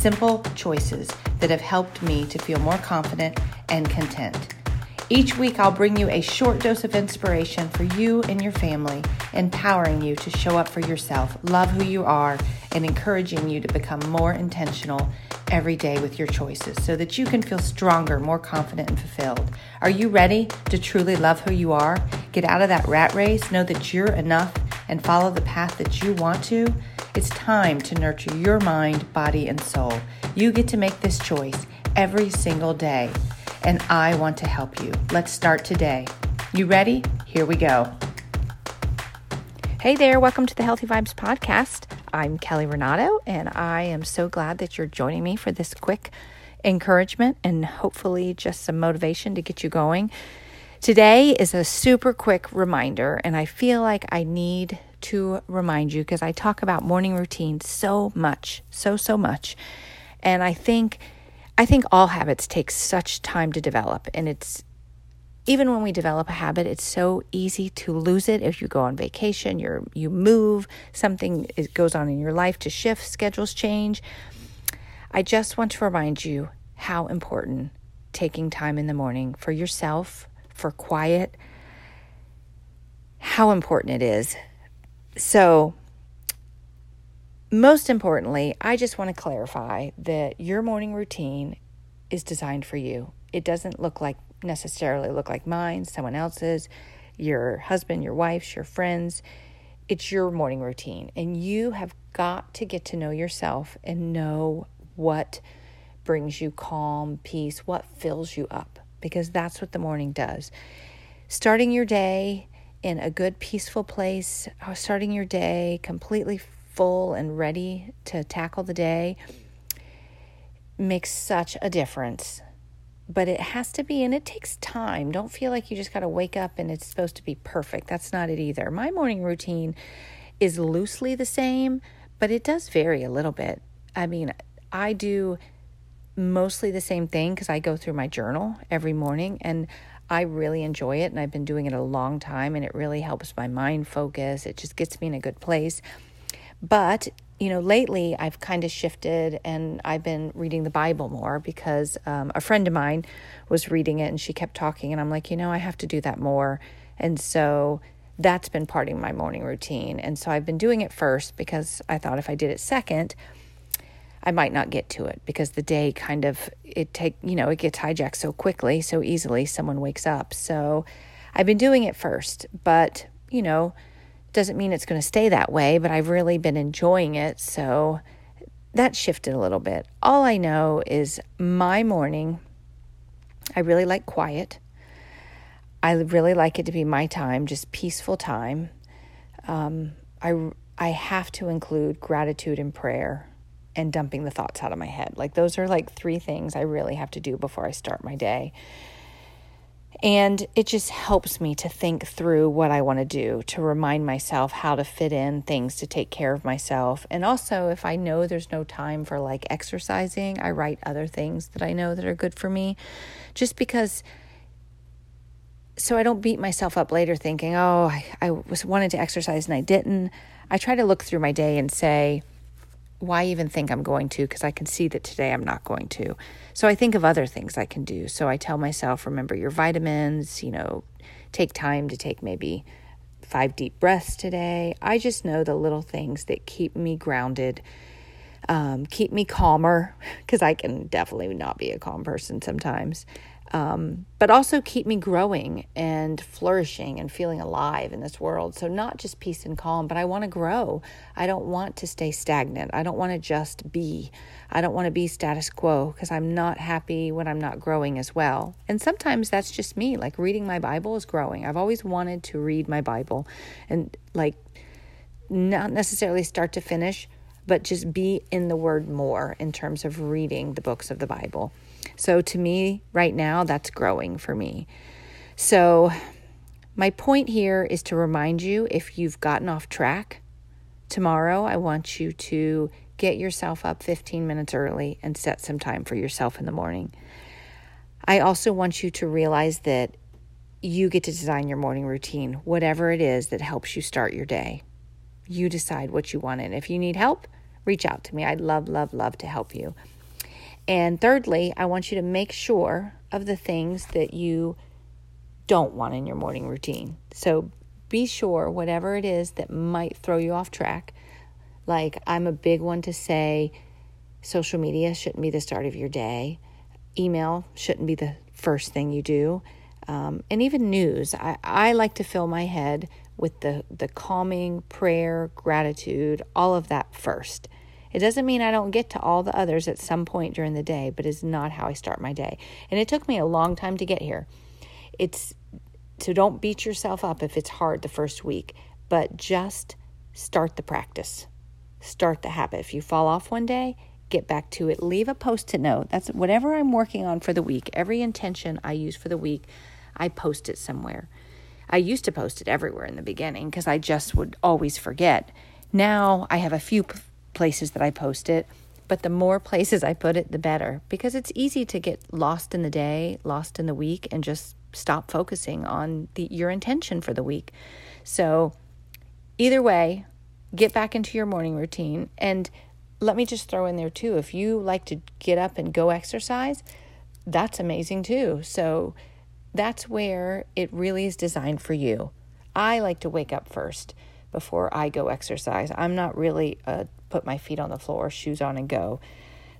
simple choices that have helped me to feel more confident and content. Each week, I'll bring you a short dose of inspiration for you and your family, empowering you to show up for yourself, love who you are, and encouraging you to become more intentional every day with your choices so that you can feel stronger, more confident, and fulfilled. Are you ready to truly love who you are? Get out of that rat race, know that you're enough and follow the path that you want to, it's time to nurture your mind, body, and soul. You get to make this choice every single day, and I want to help you. Let's start today. You ready? Here we go. Hey there, welcome to the Healthy Vibes Podcast. I'm Kelly Renato, and I am so glad that you're joining me for this quick encouragement and hopefully just some motivation to get you going Today is a super quick reminder, and I feel like I need to remind you because I talk about morning routine so much, so, so much. And I think. I think all habits take such time to develop, and it's even when we develop a habit, it's so easy to lose it. If you go on vacation, you you move, something goes on in your life to shift, schedules change. I just want to remind you how important taking time in the morning for yourself, for quiet, how important it is. So, most importantly, I just want to clarify that your morning routine is designed for you. It doesn't look like necessarily look like mine, someone else's, your husband, your wife's, your friends. It's your morning routine. And you have got to get to know yourself and know what brings you calm, peace, what fills you up because that's what the morning does. Starting your day in a good, peaceful place, uh, starting your day completely full and ready to tackle the day makes such a difference. But it has to be, and it takes time. Don't feel like you just got to wake up and it's supposed to be perfect. That's not it either. My morning routine is loosely the same, but it does vary a little bit. I mean, I do mostly the same thing because I go through my journal every morning and I really enjoy it. And I've been doing it a long time and it really helps my mind focus. It just gets me in a good place. But, you know, lately I've kind of shifted and I've been reading the Bible more because um, a friend of mine was reading it and she kept talking. And I'm like, you know, I have to do that more. And so that's been part of my morning routine. And so I've been doing it first because I thought if I did it second, I might not get to it because the day kind of it take you know it gets hijacked so quickly so easily someone wakes up. So I've been doing it first but you know doesn't mean it's going to stay that way but I've really been enjoying it so that shifted a little bit. All I know is my morning I really like quiet. I really like it to be my time just peaceful time. Um, I I have to include gratitude and prayer and dumping the thoughts out of my head. Like those are like three things I really have to do before I start my day. And it just helps me to think through what I want to do, to remind myself how to fit in things to take care of myself. And also, if I know there's no time for like exercising, I write other things that I know that are good for me just because so I don't beat myself up later thinking, oh, I, I was wanted to exercise and I didn't. I try to look through my day and say, why even think I'm going to? Because I can see that today I'm not going to. So I think of other things I can do. So I tell myself, remember your vitamins, you know, take time to take maybe five deep breaths today. I just know the little things that keep me grounded, um, keep me calmer, because I can definitely not be a calm person sometimes um, but also keep me growing and flourishing and feeling alive in this world. So, not just peace and calm, but I want to grow. I don't want to stay stagnant. I don't want to just be. I don't want to be status quo because I'm not happy when I'm not growing as well. And sometimes that's just me. Like reading my Bible is growing. I've always wanted to read my Bible and, like, not necessarily start to finish, but just be in the Word more in terms of reading the books of the Bible. So to me, right now, that's growing for me. So my point here is to remind you if you've gotten off track, tomorrow I want you to get yourself up 15 minutes early and set some time for yourself in the morning. I also want you to realize that you get to design your morning routine, whatever it is that helps you start your day. You decide what you want. And if you need help, reach out to me. I'd love, love, love to help you. And thirdly, I want you to make sure of the things that you don't want in your morning routine. So be sure, whatever it is that might throw you off track, like I'm a big one to say social media shouldn't be the start of your day, email shouldn't be the first thing you do um, and even news. I, I like to fill my head with the, the calming, prayer, gratitude, all of that first. It doesn't mean I don't get to all the others at some point during the day, but it's not how I start my day. And it took me a long time to get here. It's so don't beat yourself up if it's hard the first week, but just start the practice. Start the habit. If you fall off one day, get back to it. Leave a post it note. That's whatever I'm working on for the week. Every intention I use for the week, I post it somewhere. I used to post it everywhere in the beginning because I just would always forget. Now I have a few p- places that I post it, but the more places I put it, the better because it's easy to get lost in the day, lost in the week, and just stop focusing on the, your intention for the week. So, either way, get back into your morning routine. And let me just throw in there too if you like to get up and go exercise, that's amazing too. So, that's where it really is designed for you. I like to wake up first before I go exercise. I'm not really a put my feet on the floor, shoes on, and go.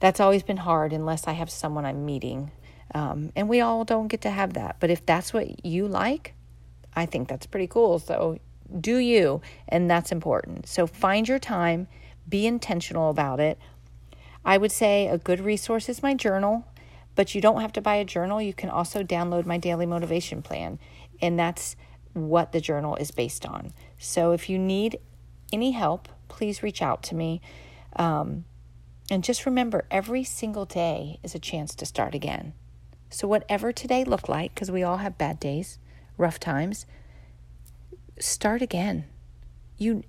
That's always been hard unless I have someone I'm meeting. Um, and we all don't get to have that. But if that's what you like, I think that's pretty cool. So do you, and that's important. So find your time, be intentional about it. I would say a good resource is my journal. But you don't have to buy a journal. You can also download my daily motivation plan, and that's what the journal is based on. So if you need any help, please reach out to me. Um, and just remember, every single day is a chance to start again. So, whatever today looked like, because we all have bad days, rough times, start again. You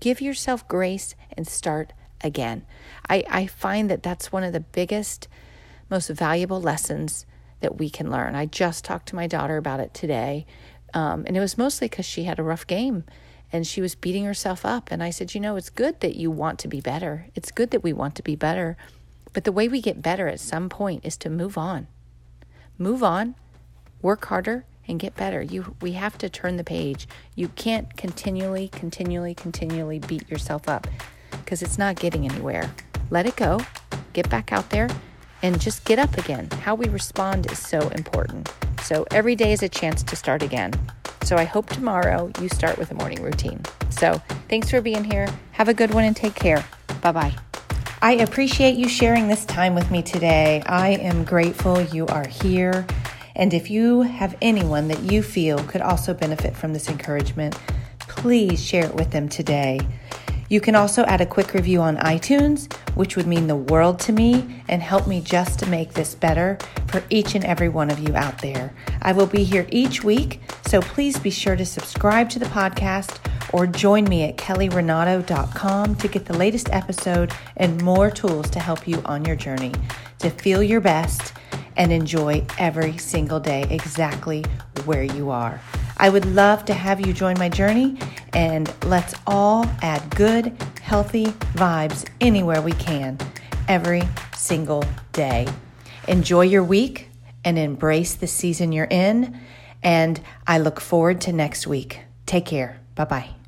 give yourself grace and start again. I, I find that that's one of the biggest most valuable lessons that we can learn. I just talked to my daughter about it today, um, and it was mostly because she had a rough game and she was beating herself up. And I said, You know, it's good that you want to be better. It's good that we want to be better. But the way we get better at some point is to move on. Move on, work harder, and get better. You we have to turn the page. You can't continually, continually, continually beat yourself up because it's not getting anywhere. Let it go. Get back out there and just get up again. How we respond is so important. So every day is a chance to start again. So I hope tomorrow you start with a morning routine. So thanks for being here. Have a good one and take care. Bye bye. I appreciate you sharing this time with me today. I am grateful you are here. And if you have anyone that you feel could also benefit from this encouragement, please share it with them today. You can also add a quick review on iTunes, which would mean the world to me and help me just to make this better for each and every one of you out there. I will be here each week, so please be sure to subscribe to the podcast or join me at kellyrenato.com to get the latest episode and more tools to help you on your journey to feel your best and enjoy every single day exactly where you are. I would love to have you join my journey and let's all add good, healthy vibes anywhere we can every single day. Enjoy your week and embrace the season you're in. And I look forward to next week. Take care. Bye bye.